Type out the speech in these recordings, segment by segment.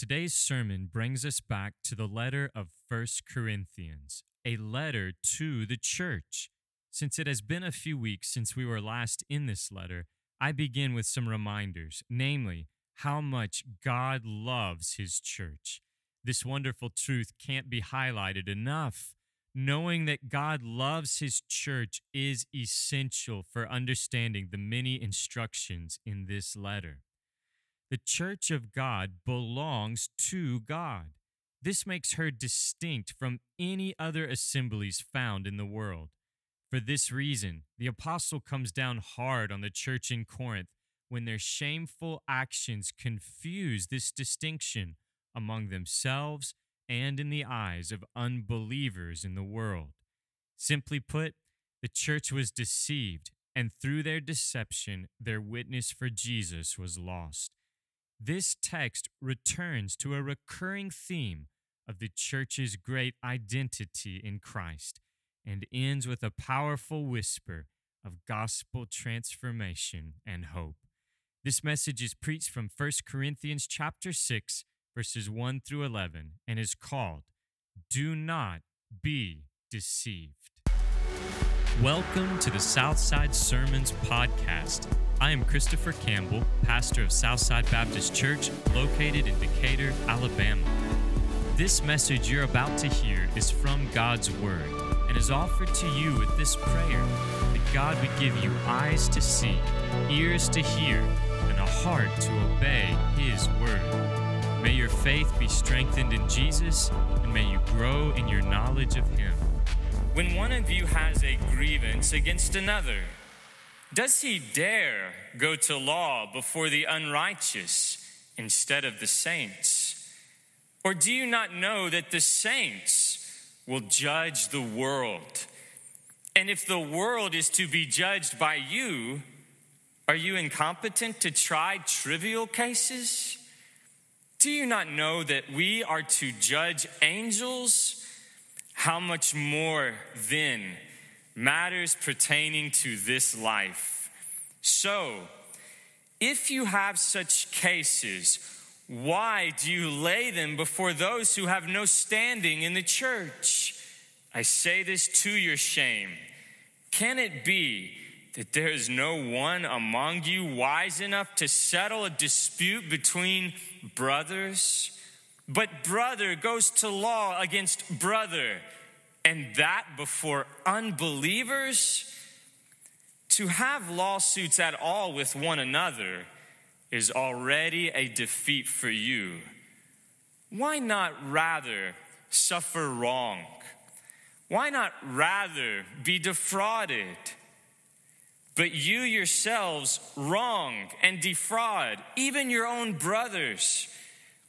Today's sermon brings us back to the letter of First Corinthians, a letter to the church. Since it has been a few weeks since we were last in this letter, I begin with some reminders, namely, how much God loves his church. This wonderful truth can't be highlighted enough. Knowing that God loves his church is essential for understanding the many instructions in this letter. The church of God belongs to God. This makes her distinct from any other assemblies found in the world. For this reason, the apostle comes down hard on the church in Corinth when their shameful actions confuse this distinction among themselves and in the eyes of unbelievers in the world. Simply put, the church was deceived, and through their deception, their witness for Jesus was lost. This text returns to a recurring theme of the church's great identity in Christ and ends with a powerful whisper of gospel transformation and hope. This message is preached from 1 Corinthians chapter 6 verses 1 through 11, and is called Do Not Be Deceived. Welcome to the Southside Sermons Podcast. I am Christopher Campbell, pastor of Southside Baptist Church, located in Decatur, Alabama. This message you're about to hear is from God's Word and is offered to you with this prayer that God would give you eyes to see, ears to hear, and a heart to obey His Word. May your faith be strengthened in Jesus, and may you grow in your knowledge of Him. When one of you has a grievance against another, does he dare go to law before the unrighteous instead of the saints? Or do you not know that the saints will judge the world? And if the world is to be judged by you, are you incompetent to try trivial cases? Do you not know that we are to judge angels? How much more then matters pertaining to this life? So, if you have such cases, why do you lay them before those who have no standing in the church? I say this to your shame. Can it be that there is no one among you wise enough to settle a dispute between brothers? But brother goes to law against brother, and that before unbelievers? To have lawsuits at all with one another is already a defeat for you. Why not rather suffer wrong? Why not rather be defrauded? But you yourselves wrong and defraud even your own brothers.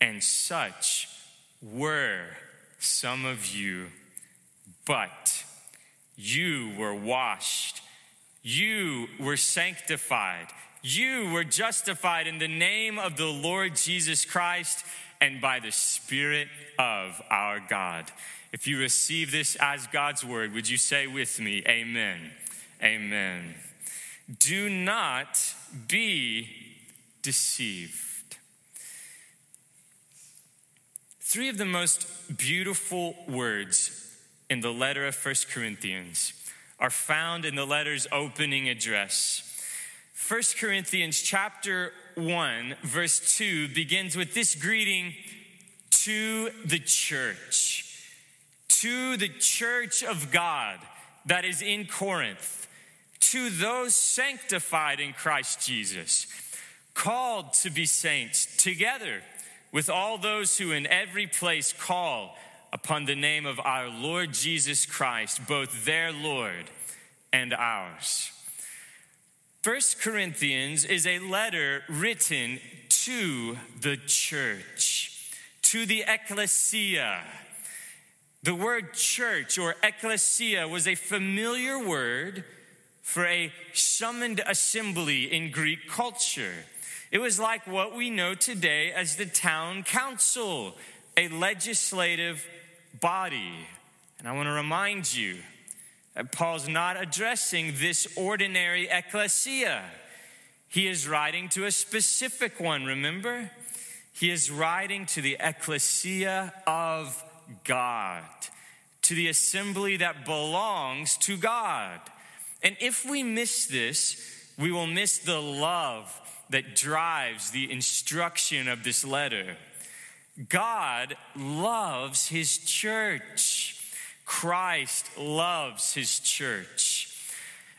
And such were some of you, but you were washed, you were sanctified, you were justified in the name of the Lord Jesus Christ and by the Spirit of our God. If you receive this as God's word, would you say with me, Amen? Amen. Do not be deceived. Three of the most beautiful words in the letter of First Corinthians are found in the letter's opening address. First Corinthians chapter 1 verse 2 begins with this greeting to the church. To the church of God that is in Corinth to those sanctified in Christ Jesus, called to be saints, together with all those who in every place call upon the name of our Lord Jesus Christ, both their Lord and ours. First Corinthians is a letter written to the church, to the ecclesia. The word church or ecclesia was a familiar word for a summoned assembly in Greek culture. It was like what we know today as the town council, a legislative body. And I want to remind you that Paul's not addressing this ordinary ecclesia. He is writing to a specific one, remember? He is writing to the ecclesia of God, to the assembly that belongs to God. And if we miss this, we will miss the love that drives the instruction of this letter. God loves his church. Christ loves his church.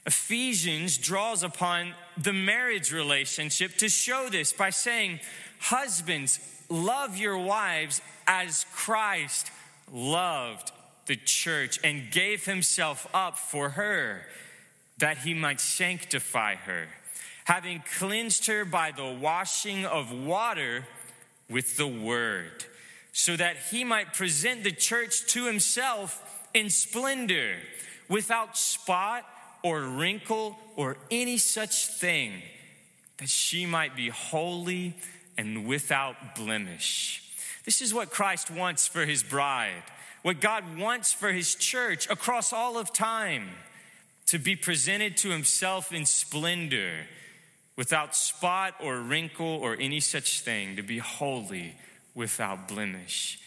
Ephesians draws upon the marriage relationship to show this by saying, Husbands, love your wives as Christ loved the church and gave himself up for her that he might sanctify her, having cleansed her by the washing of water with the word, so that he might present the church to himself in splendor, without spot or wrinkle or any such thing, that she might be holy and without blemish. This is what Christ wants for his bride, what God wants for his church across all of time to be presented to himself in splendor, without spot or wrinkle or any such thing, to be holy without blemish.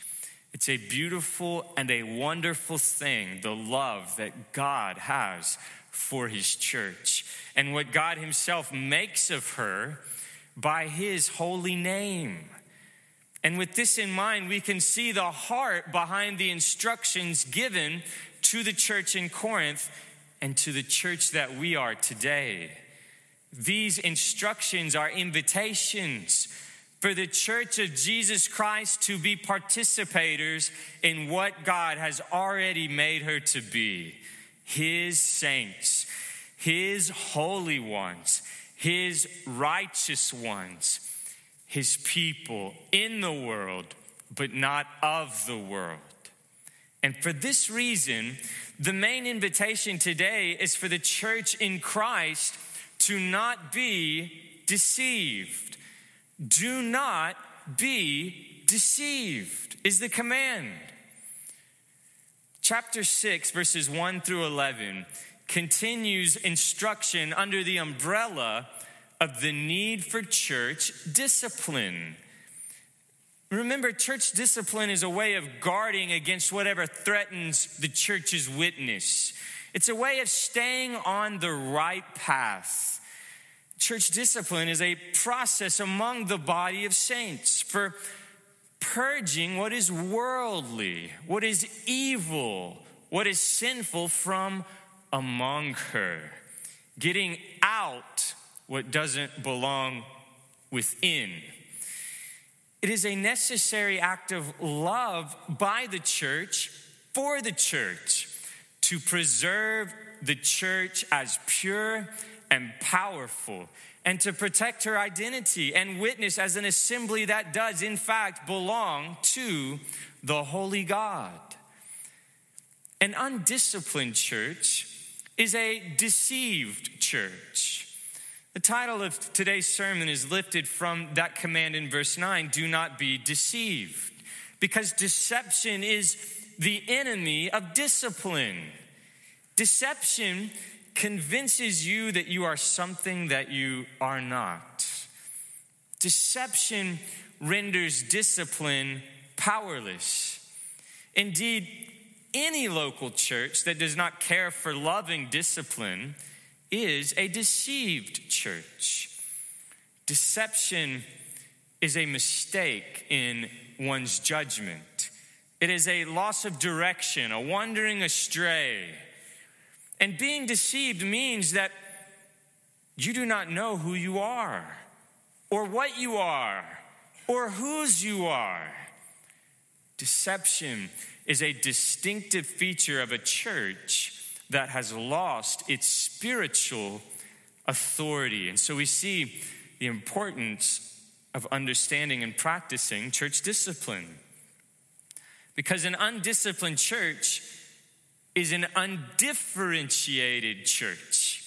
It's a beautiful and a wonderful thing, the love that God has for his church and what God himself makes of her by his holy name. And with this in mind, we can see the heart behind the instructions given to the church in Corinth and to the church that we are today. These instructions are invitations for the church of Jesus Christ to be participators in what God has already made her to be His saints, His holy ones, His righteous ones, His people in the world, but not of the world. And for this reason, the main invitation today is for the church in Christ to not be deceived. Do not be deceived, is the command. Chapter 6, verses 1 through 11, continues instruction under the umbrella of the need for church discipline. Remember, church discipline is a way of guarding against whatever threatens the church's witness. It's a way of staying on the right path. Church discipline is a process among the body of saints for purging what is worldly, what is evil, what is sinful from among her, getting out what doesn't belong within. It is a necessary act of love by the church for the church to preserve the church as pure and powerful and to protect her identity and witness as an assembly that does, in fact, belong to the Holy God. An undisciplined church is a deceived church. The title of today's sermon is lifted from that command in verse 9 do not be deceived, because deception is the enemy of discipline. Deception convinces you that you are something that you are not. Deception renders discipline powerless. Indeed, any local church that does not care for loving discipline is a deceived church. Deception is a mistake in one's judgment, it is a loss of direction, a wandering astray. And being deceived means that you do not know who you are, or what you are, or whose you are. Deception is a distinctive feature of a church that has lost its spiritual authority. And so we see the importance of understanding and practicing church discipline. Because an undisciplined church is an undifferentiated church.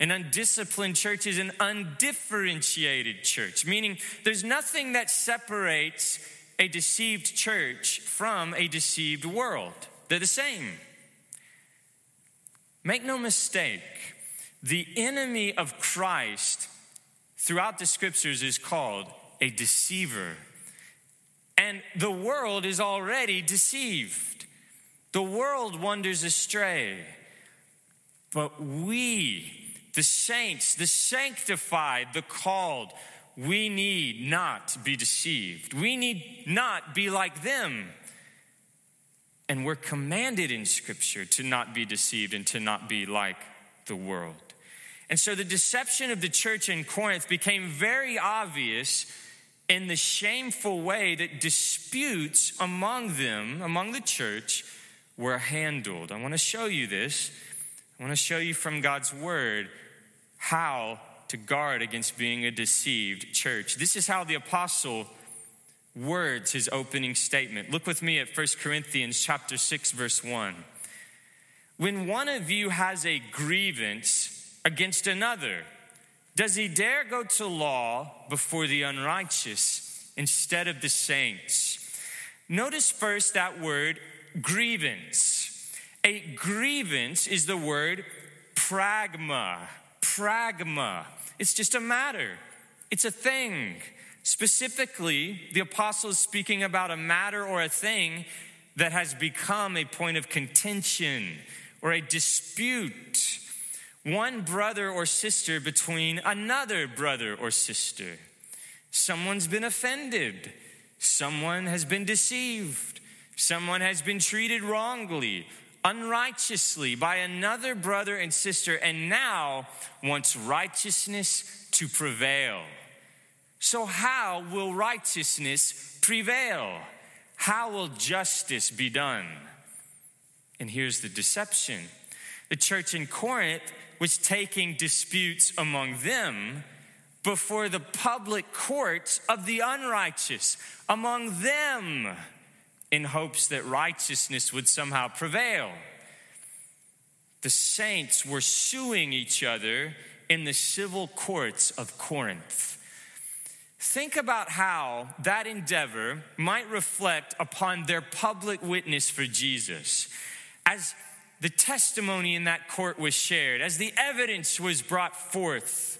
An undisciplined church is an undifferentiated church, meaning there's nothing that separates a deceived church from a deceived world. They're the same. Make no mistake, the enemy of Christ throughout the scriptures is called a deceiver. And the world is already deceived. The world wanders astray. But we, the saints, the sanctified, the called, we need not be deceived. We need not be like them. And we're commanded in Scripture to not be deceived and to not be like the world. And so the deception of the church in Corinth became very obvious in the shameful way that disputes among them, among the church, were handled. I want to show you this. I want to show you from God's word how to guard against being a deceived church. This is how the apostle words his opening statement. Look with me at 1 Corinthians chapter 6 verse 1. When one of you has a grievance against another, does he dare go to law before the unrighteous instead of the saints? Notice first that word grievance. A grievance is the word pragma. Pragma. It's just a matter, it's a thing. Specifically, the apostle is speaking about a matter or a thing that has become a point of contention or a dispute. One brother or sister between another brother or sister. Someone's been offended. Someone has been deceived. Someone has been treated wrongly, unrighteously by another brother and sister, and now wants righteousness to prevail. So, how will righteousness prevail? How will justice be done? And here's the deception the church in Corinth was taking disputes among them before the public courts of the unrighteous, among them, in hopes that righteousness would somehow prevail. The saints were suing each other in the civil courts of Corinth. Think about how that endeavor might reflect upon their public witness for Jesus. As the testimony in that court was shared, as the evidence was brought forth,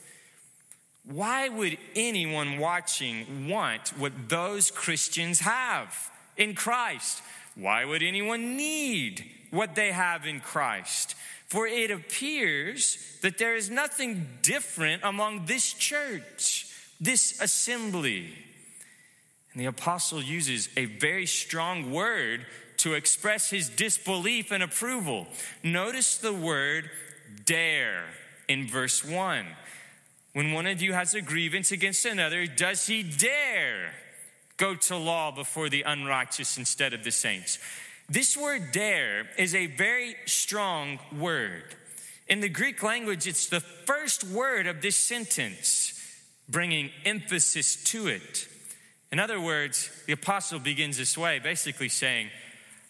why would anyone watching want what those Christians have in Christ? Why would anyone need what they have in Christ? For it appears that there is nothing different among this church this assembly. And the apostle uses a very strong word to express his disbelief and approval. Notice the word dare in verse 1. When one of you has a grievance against another, does he dare go to law before the unrighteous instead of the saints? This word dare is a very strong word. In the Greek language, it's the first word of this sentence bringing emphasis to it. In other words, the apostle begins this way, basically saying,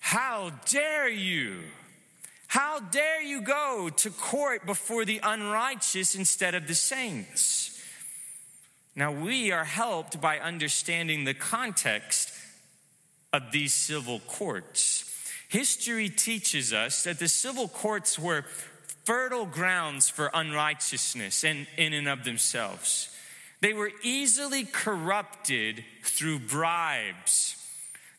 How dare you? How dare you go to court before the unrighteous instead of the saints? Now, we are helped by understanding the context of these civil courts. History teaches us that the civil courts were fertile grounds for unrighteousness in, in and of themselves. They were easily corrupted through bribes.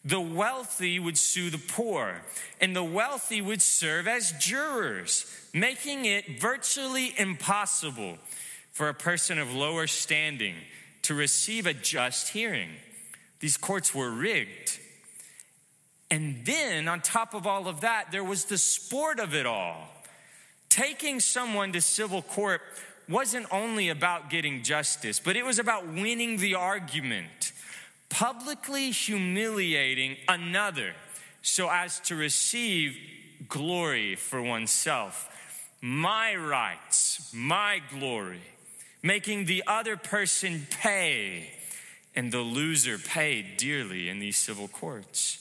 The wealthy would sue the poor, and the wealthy would serve as jurors, making it virtually impossible for a person of lower standing to receive a just hearing. These courts were rigged. And then, on top of all of that, there was the sport of it all. Taking someone to civil court wasn't only about getting justice, but it was about winning the argument, publicly humiliating another so as to receive glory for oneself. My rights, my glory, making the other person pay, and the loser paid dearly in these civil courts.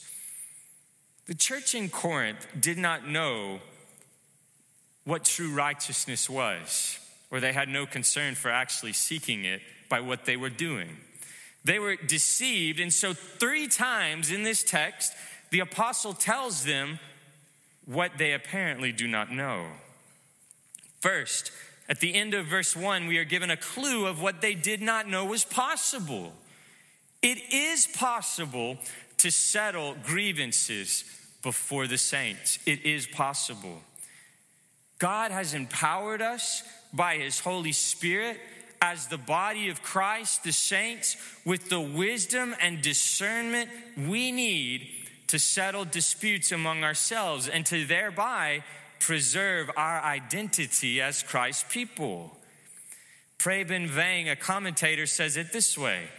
The church in Corinth did not know what true righteousness was, or they had no concern for actually seeking it by what they were doing. They were deceived, and so three times in this text, the apostle tells them what they apparently do not know. First, at the end of verse 1, we are given a clue of what they did not know was possible. It is possible to settle grievances before the saints. It is possible. God has empowered us by His Holy Spirit as the body of Christ, the saints, with the wisdom and discernment we need to settle disputes among ourselves and to thereby preserve our identity as Christ's people. Preben Vang, a commentator, says it this way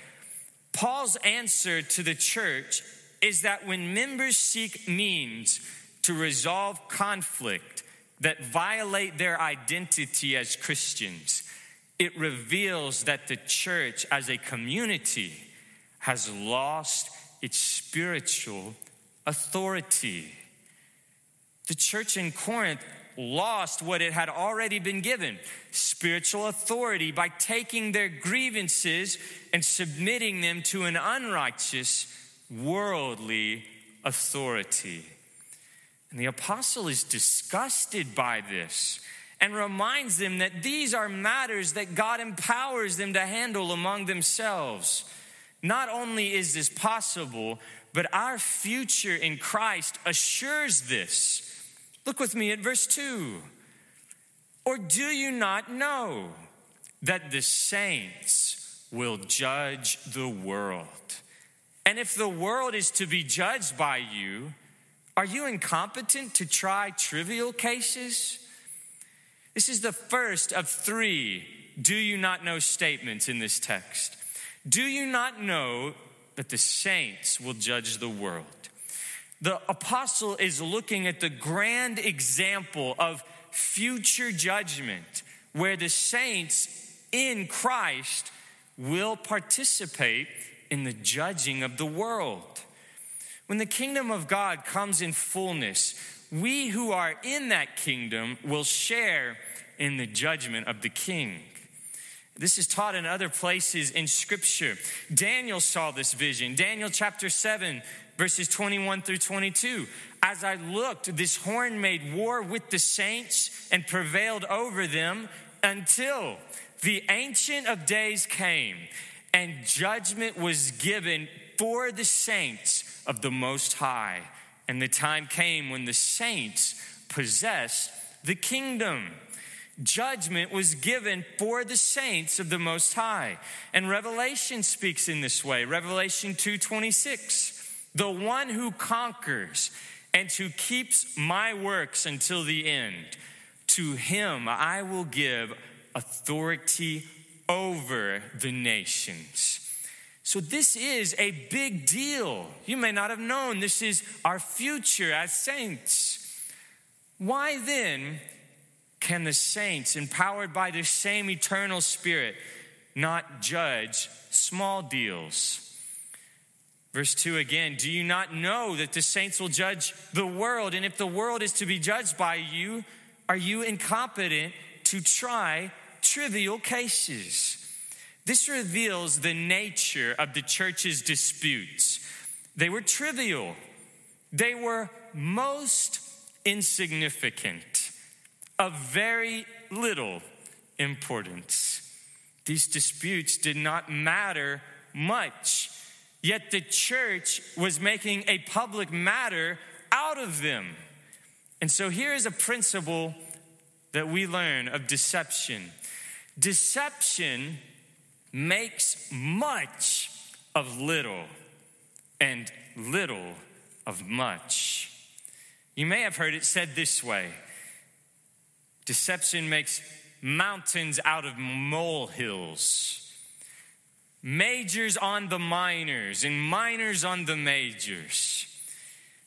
Paul's answer to the church is that when members seek means to resolve conflict, that violate their identity as Christians, it reveals that the church as a community has lost its spiritual authority. The church in Corinth lost what it had already been given spiritual authority by taking their grievances and submitting them to an unrighteous, worldly authority. And the apostle is disgusted by this and reminds them that these are matters that God empowers them to handle among themselves. Not only is this possible, but our future in Christ assures this. Look with me at verse 2. Or do you not know that the saints will judge the world? And if the world is to be judged by you, are you incompetent to try trivial cases? This is the first of three do you not know statements in this text. Do you not know that the saints will judge the world? The apostle is looking at the grand example of future judgment where the saints in Christ will participate in the judging of the world. When the kingdom of God comes in fullness, we who are in that kingdom will share in the judgment of the king. This is taught in other places in scripture. Daniel saw this vision. Daniel chapter 7, verses 21 through 22. As I looked, this horn made war with the saints and prevailed over them until the Ancient of Days came and judgment was given for the saints of the Most High. And the time came when the saints possessed the kingdom. Judgment was given for the saints of the Most High. And Revelation speaks in this way. Revelation 2:26. The one who conquers and who keeps my works until the end, to him I will give authority over the nations. So, this is a big deal. You may not have known this is our future as saints. Why then can the saints, empowered by the same eternal spirit, not judge small deals? Verse 2 again, do you not know that the saints will judge the world? And if the world is to be judged by you, are you incompetent to try trivial cases? This reveals the nature of the church's disputes. They were trivial, they were most insignificant, of very little importance. These disputes did not matter much, yet the church was making a public matter out of them. And so here is a principle that we learn of deception deception makes much of little and little of much. You may have heard it said this way deception makes mountains out of molehills, majors on the minors, and minors on the majors.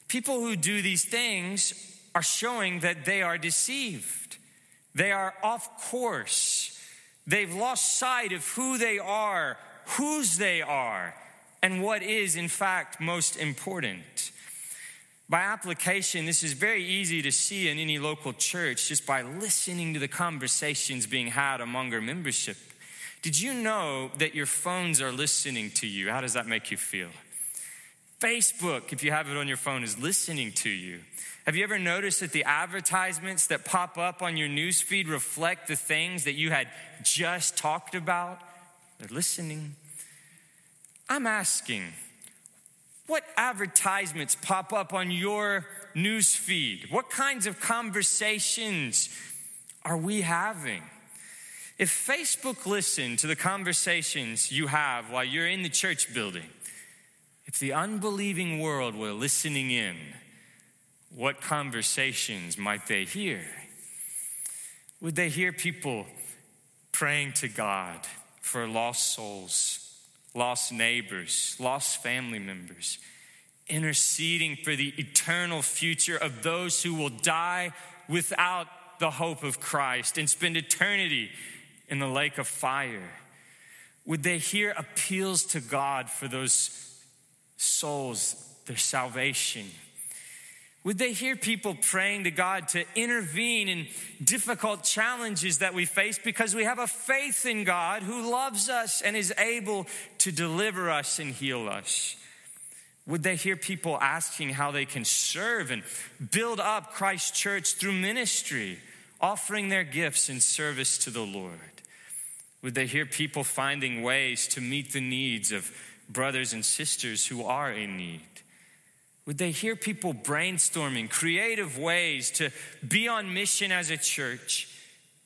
People who do these things are showing that they are deceived, they are off course. They've lost sight of who they are, whose they are, and what is, in fact, most important. By application, this is very easy to see in any local church just by listening to the conversations being had among our membership. Did you know that your phones are listening to you? How does that make you feel? Facebook, if you have it on your phone, is listening to you. Have you ever noticed that the advertisements that pop up on your newsfeed reflect the things that you had just talked about? They're listening. I'm asking, what advertisements pop up on your newsfeed? What kinds of conversations are we having? If Facebook listened to the conversations you have while you're in the church building, if the unbelieving world were listening in, what conversations might they hear? Would they hear people praying to God for lost souls? lost neighbors, lost family members, interceding for the eternal future of those who will die without the hope of Christ and spend eternity in the lake of fire? Would they hear appeals to God for those souls, their salvation? Would they hear people praying to God to intervene in difficult challenges that we face because we have a faith in God who loves us and is able to deliver us and heal us? Would they hear people asking how they can serve and build up Christ Church through ministry, offering their gifts in service to the Lord? Would they hear people finding ways to meet the needs of brothers and sisters who are in need? Would they hear people brainstorming creative ways to be on mission as a church,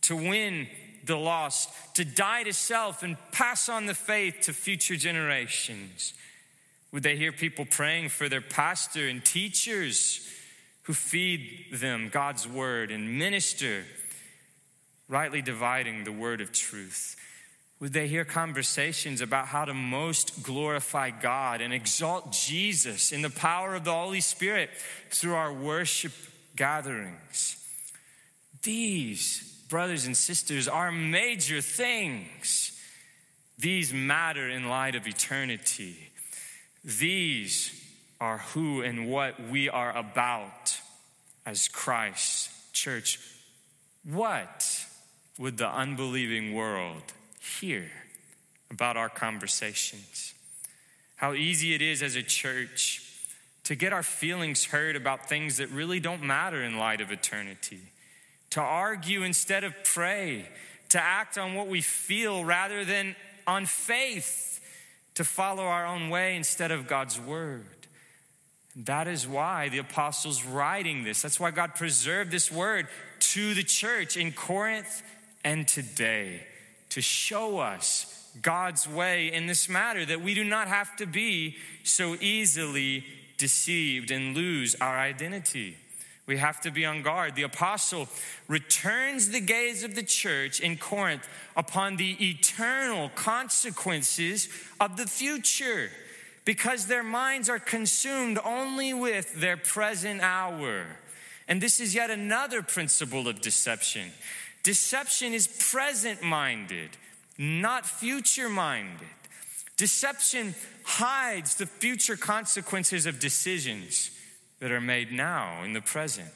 to win the lost, to die to self and pass on the faith to future generations? Would they hear people praying for their pastor and teachers who feed them God's word and minister, rightly dividing the word of truth? Would they hear conversations about how to most glorify God and exalt Jesus in the power of the Holy Spirit through our worship gatherings? These, brothers and sisters, are major things. These matter in light of eternity. These are who and what we are about as Christ, church. What would the unbelieving world? Hear about our conversations. How easy it is as a church to get our feelings heard about things that really don't matter in light of eternity, to argue instead of pray, to act on what we feel rather than on faith, to follow our own way instead of God's word. That is why the apostles writing this. That's why God preserved this word to the church in Corinth and today to show us God's way in this matter, that we do not have to be so easily deceived and lose our identity. We have to be on guard. The apostle returns the gaze of the church in Corinth upon the eternal consequences of the future because their minds are consumed only with their present hour. And this is yet another principle of deception. Deception is present minded, not future minded. Deception hides the future consequences of decisions that are made now in the present.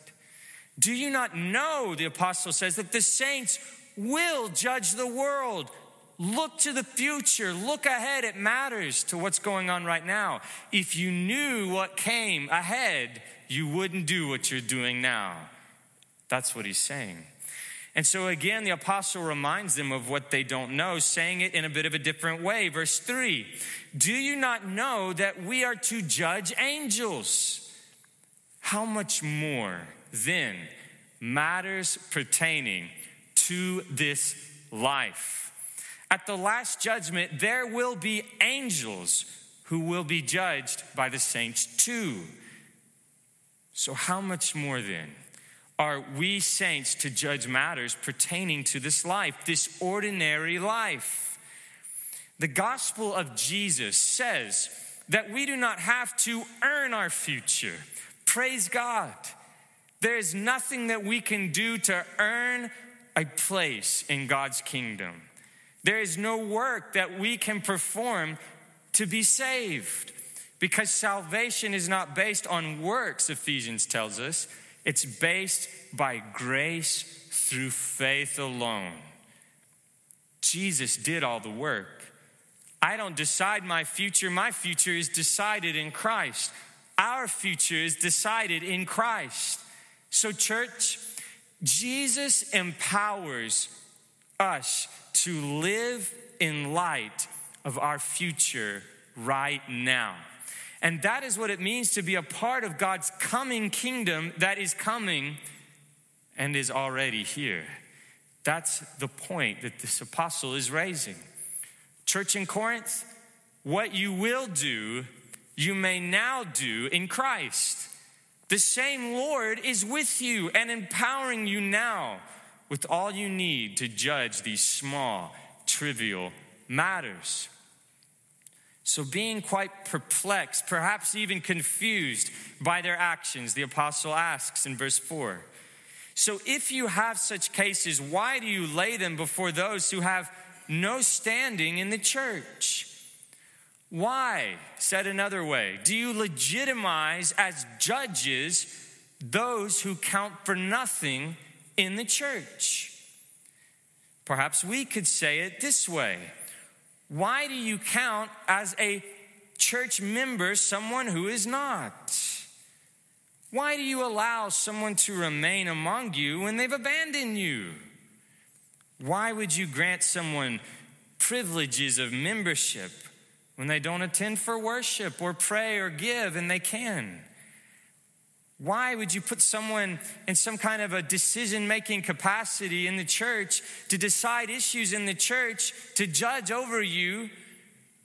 Do you not know, the apostle says, that the saints will judge the world? Look to the future, look ahead. It matters to what's going on right now. If you knew what came ahead, you wouldn't do what you're doing now. That's what he's saying. And so again, the apostle reminds them of what they don't know, saying it in a bit of a different way. Verse three Do you not know that we are to judge angels? How much more then matters pertaining to this life? At the last judgment, there will be angels who will be judged by the saints too. So, how much more then? Are we saints to judge matters pertaining to this life, this ordinary life. The gospel of Jesus says that we do not have to earn our future. Praise God. There is nothing that we can do to earn a place in God's kingdom. There is no work that we can perform to be saved. Because salvation is not based on works, Ephesians tells us, it's based by grace through faith alone. Jesus did all the work. I don't decide my future, my future is decided in Christ. Our future is decided in Christ. So, church, Jesus empowers us to live in light of our future right now. And that is what it means to be a part of God's coming kingdom that is coming and is already here. That's the point that this apostle is raising. Church in Corinth, what you will do, you may now do in Christ. The same Lord is with you and empowering you now with all you need to judge these small, trivial matters. So, being quite perplexed, perhaps even confused by their actions, the apostle asks in verse 4 So, if you have such cases, why do you lay them before those who have no standing in the church? Why, said another way, do you legitimize as judges those who count for nothing in the church? Perhaps we could say it this way why do you count as a church member someone who is not? Why do you allow someone to remain among you when they've abandoned you? Why would you grant someone privileges of membership when they don't attend for worship or pray or give and they can? Why would you put someone in some kind of a decision making capacity in the church to decide issues in the church to judge over you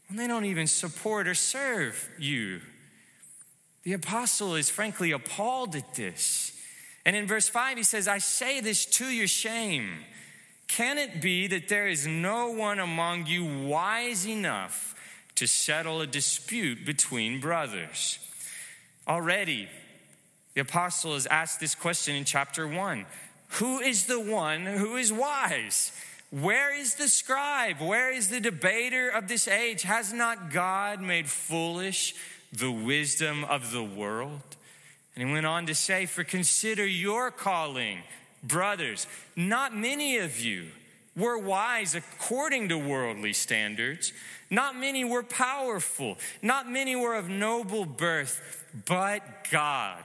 when they don't even support or serve you? The apostle is frankly appalled at this. And in verse 5, he says, I say this to your shame. Can it be that there is no one among you wise enough to settle a dispute between brothers? Already, the apostle has asked this question in chapter 1 Who is the one who is wise? Where is the scribe? Where is the debater of this age? Has not God made foolish the wisdom of the world? And he went on to say, For consider your calling, brothers. Not many of you were wise according to worldly standards. Not many were powerful. Not many were of noble birth. But God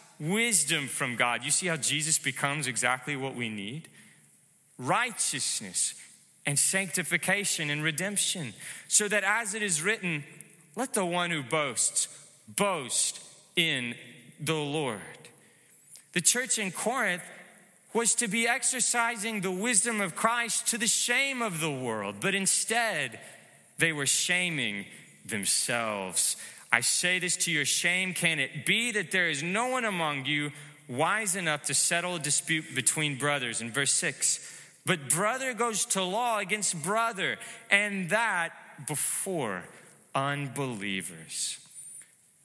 wisdom from God. You see how Jesus becomes exactly what we need? Righteousness and sanctification and redemption. So that as it is written, let the one who boasts boast in the Lord. The church in Corinth was to be exercising the wisdom of Christ to the shame of the world, but instead they were shaming themselves. I say this to your shame. Can it be that there is no one among you wise enough to settle a dispute between brothers? In verse 6, but brother goes to law against brother, and that before unbelievers.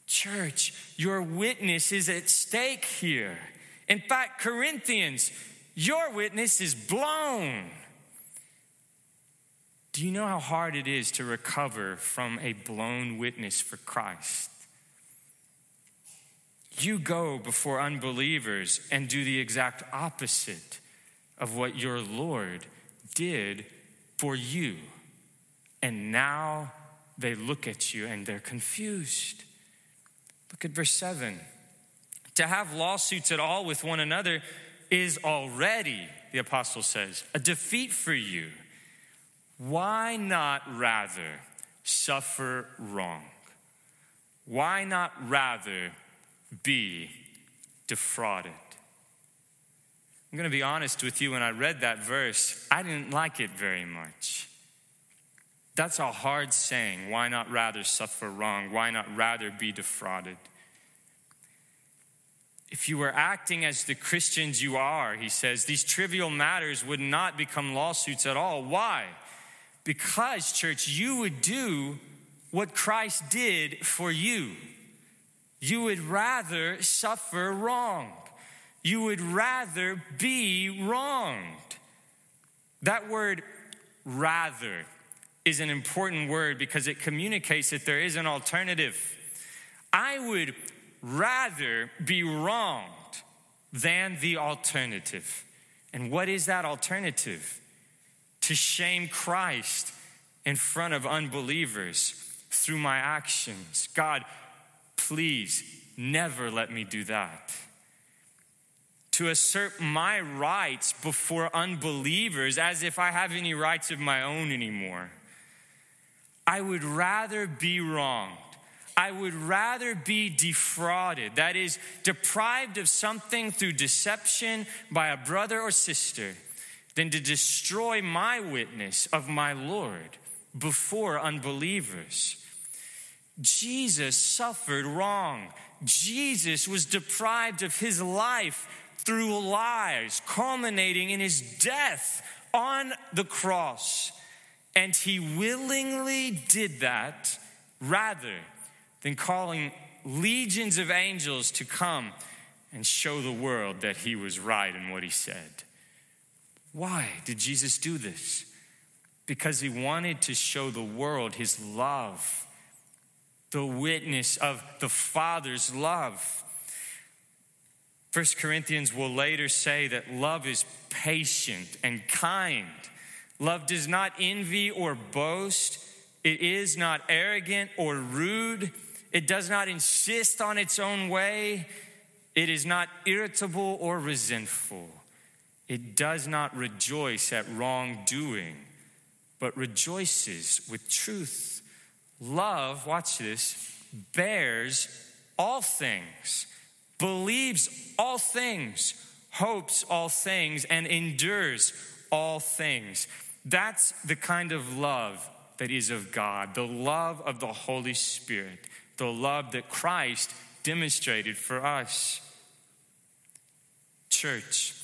Church, your witness is at stake here. In fact, Corinthians, your witness is blown. Do you know how hard it is to recover from a blown witness for Christ? You go before unbelievers and do the exact opposite of what your Lord did for you. And now they look at you and they're confused. Look at verse 7. To have lawsuits at all with one another is already, the apostle says, a defeat for you. Why not rather suffer wrong? Why not rather be defrauded? I'm going to be honest with you, when I read that verse, I didn't like it very much. That's a hard saying. Why not rather suffer wrong? Why not rather be defrauded? If you were acting as the Christians you are, he says, these trivial matters would not become lawsuits at all. Why? Because, church, you would do what Christ did for you. You would rather suffer wrong. You would rather be wronged. That word, rather, is an important word because it communicates that there is an alternative. I would rather be wronged than the alternative. And what is that alternative? To shame Christ in front of unbelievers through my actions. God, please never let me do that. To assert my rights before unbelievers as if I have any rights of my own anymore. I would rather be wronged I would rather be defrauded, that is, deprived of something through deception by a brother or sister, than to destroy my witness of my Lord before unbelievers. Jesus suffered wrong. Jesus was deprived of his life through lies, culminating in his death on the cross. And he willingly did that rather than calling legions of angels to come and show the world that he was right in what he said. Why did Jesus do this? Because he wanted to show the world his love, the witness of the Father's love. First Corinthians will later say that love is patient and kind. Love does not envy or boast. It is not arrogant or rude. It does not insist on its own way. It is not irritable or resentful. It does not rejoice at wrongdoing, but rejoices with truth. Love, watch this, bears all things, believes all things, hopes all things, and endures all things. That's the kind of love that is of God, the love of the Holy Spirit the love that Christ demonstrated for us. Church,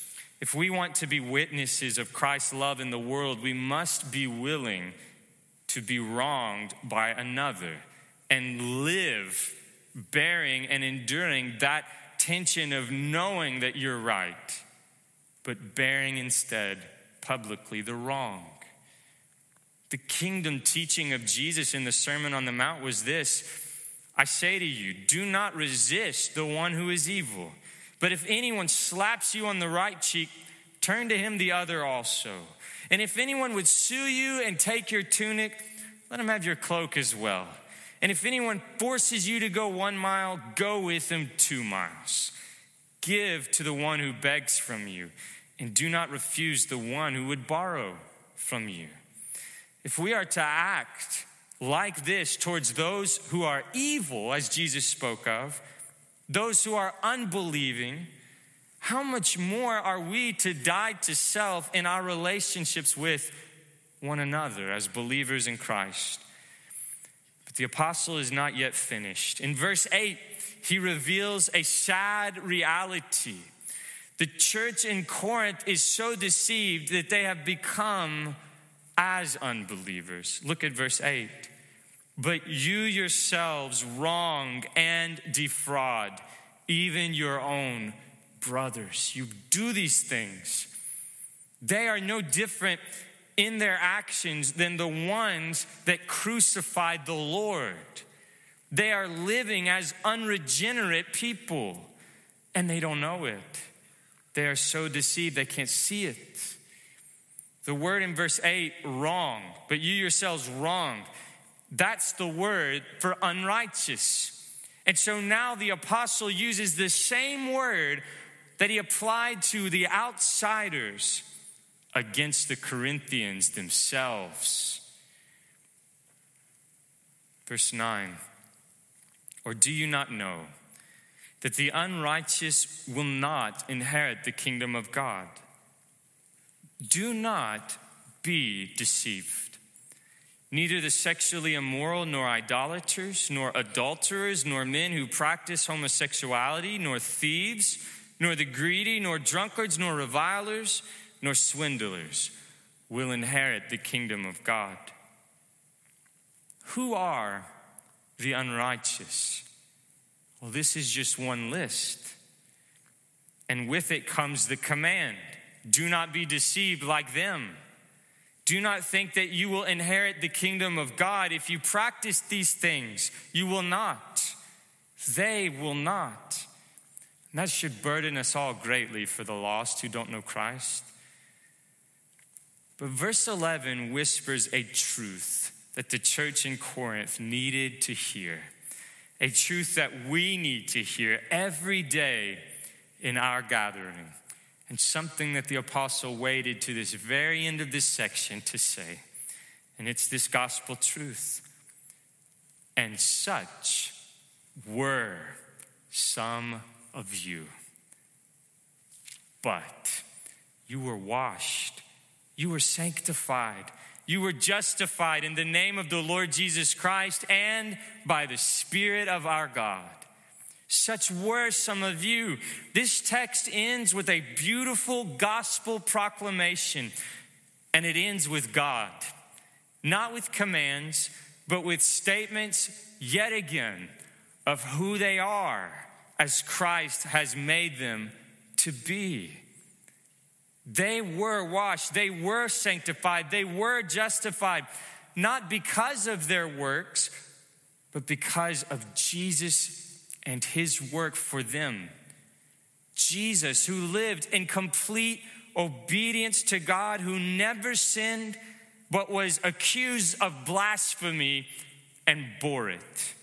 if we want to be witnesses of Christ's love in the world, we must be willing to be wronged by another and live bearing and enduring that tension of knowing that you're right, but bearing instead publicly the wrong. The kingdom teaching of Jesus in the Sermon on the Mount was this I say to you, do not resist the one who is evil. But if anyone slaps you on the right cheek, turn to him the other also. And if anyone would sue you and take your tunic, let him have your cloak as well. And if anyone forces you to go one mile, go with him two miles. Give to the one who begs from you, and do not refuse the one who would borrow from you. If we are to act like this towards those who are evil, as Jesus spoke of, those who are unbelieving, how much more are we to die to self in our relationships with one another as believers in Christ? But the apostle is not yet finished. In verse 8, he reveals a sad reality. The church in Corinth is so deceived that they have become as unbelievers. Look at verse 8 but you yourselves wrong and defraud even your own brothers. You do these things. They are no different in their actions than the ones that crucified the Lord. They are living as unregenerate people and they don't know it. They are so deceived they can't see it. The word in verse 8, wrong, but you yourselves wrong. That's the word for unrighteous. And so now the apostle uses the same word that he applied to the outsiders against the Corinthians themselves. Verse 9 Or do you not know that the unrighteous will not inherit the kingdom of God? Do not be deceived. Neither the sexually immoral, nor idolaters, nor adulterers, nor men who practice homosexuality, nor thieves, nor the greedy, nor drunkards, nor revilers, nor swindlers will inherit the kingdom of God. Who are the unrighteous? Well, this is just one list. And with it comes the command do not be deceived like them. Do not think that you will inherit the kingdom of God. If you practice these things, you will not. They will not. And that should burden us all greatly for the lost who don't know Christ. But verse 11 whispers a truth that the church in Corinth needed to hear, a truth that we need to hear every day in our gathering and something that the apostle waited to this very end of this section to say. And it's this gospel truth. And such were some of you. But you were washed, you were sanctified, you were justified in the name of the Lord Jesus Christ and by the Spirit of our God. Such were some of you. This text ends with a beautiful gospel proclamation, and it ends with God, not with commands, but with statements yet again of who they are as Christ has made them to be. They were washed, they were sanctified, they were justified, not because of their works, but because of Jesus and his work for them. Jesus, who lived in complete obedience to God, who never sinned, but was accused of blasphemy and bore it,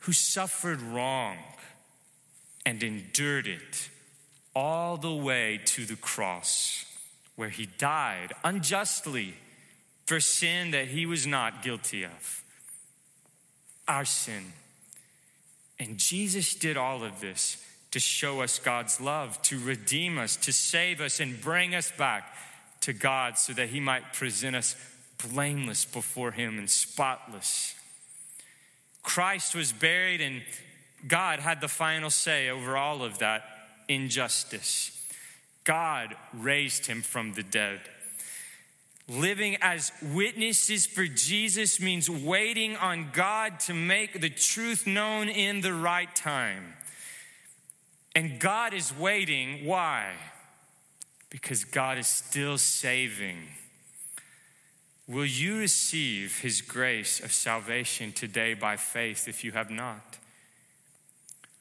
who suffered wrong and endured it all the way to the cross, where he died unjustly for sin that he was not guilty of. Our sin and Jesus did all of this to show us God's love, to redeem us, to save us, and bring us back to God so that He might present us blameless before Him and spotless. Christ was buried, and God had the final say over all of that injustice. God raised Him from the dead. Living as witnesses for Jesus means waiting on God to make the truth known in the right time. And God is waiting. Why? Because God is still saving. Will you receive his grace of salvation today by faith if you have not?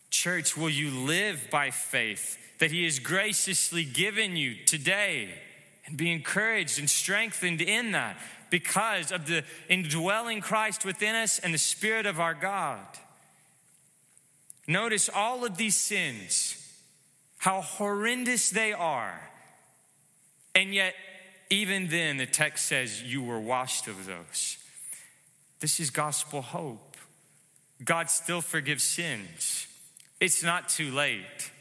Church, will you live by faith that he has graciously given you today? And be encouraged and strengthened in that because of the indwelling Christ within us and the Spirit of our God. Notice all of these sins, how horrendous they are. And yet, even then, the text says you were washed of those. This is gospel hope. God still forgives sins. It's not too late.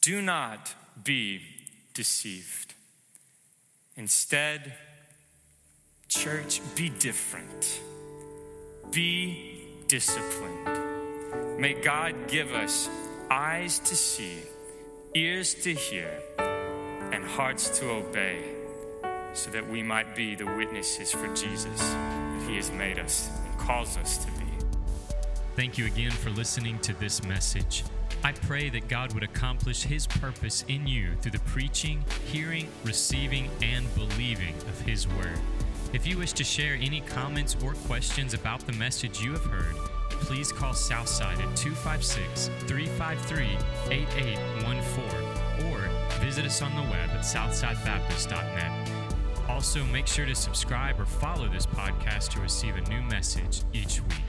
Do not be deceived. Instead, church, be different, be disciplined. May God give us eyes to see, ears to hear, and hearts to obey, so that we might be the witnesses for Jesus that He has made us and calls us to be. Thank you again for listening to this message. I pray that God would accomplish His purpose in you through the preaching, hearing, receiving, and believing of His Word. If you wish to share any comments or questions about the message you have heard, please call Southside at 256 353 8814 or visit us on the web at southsidebaptist.net. Also, make sure to subscribe or follow this podcast to receive a new message each week.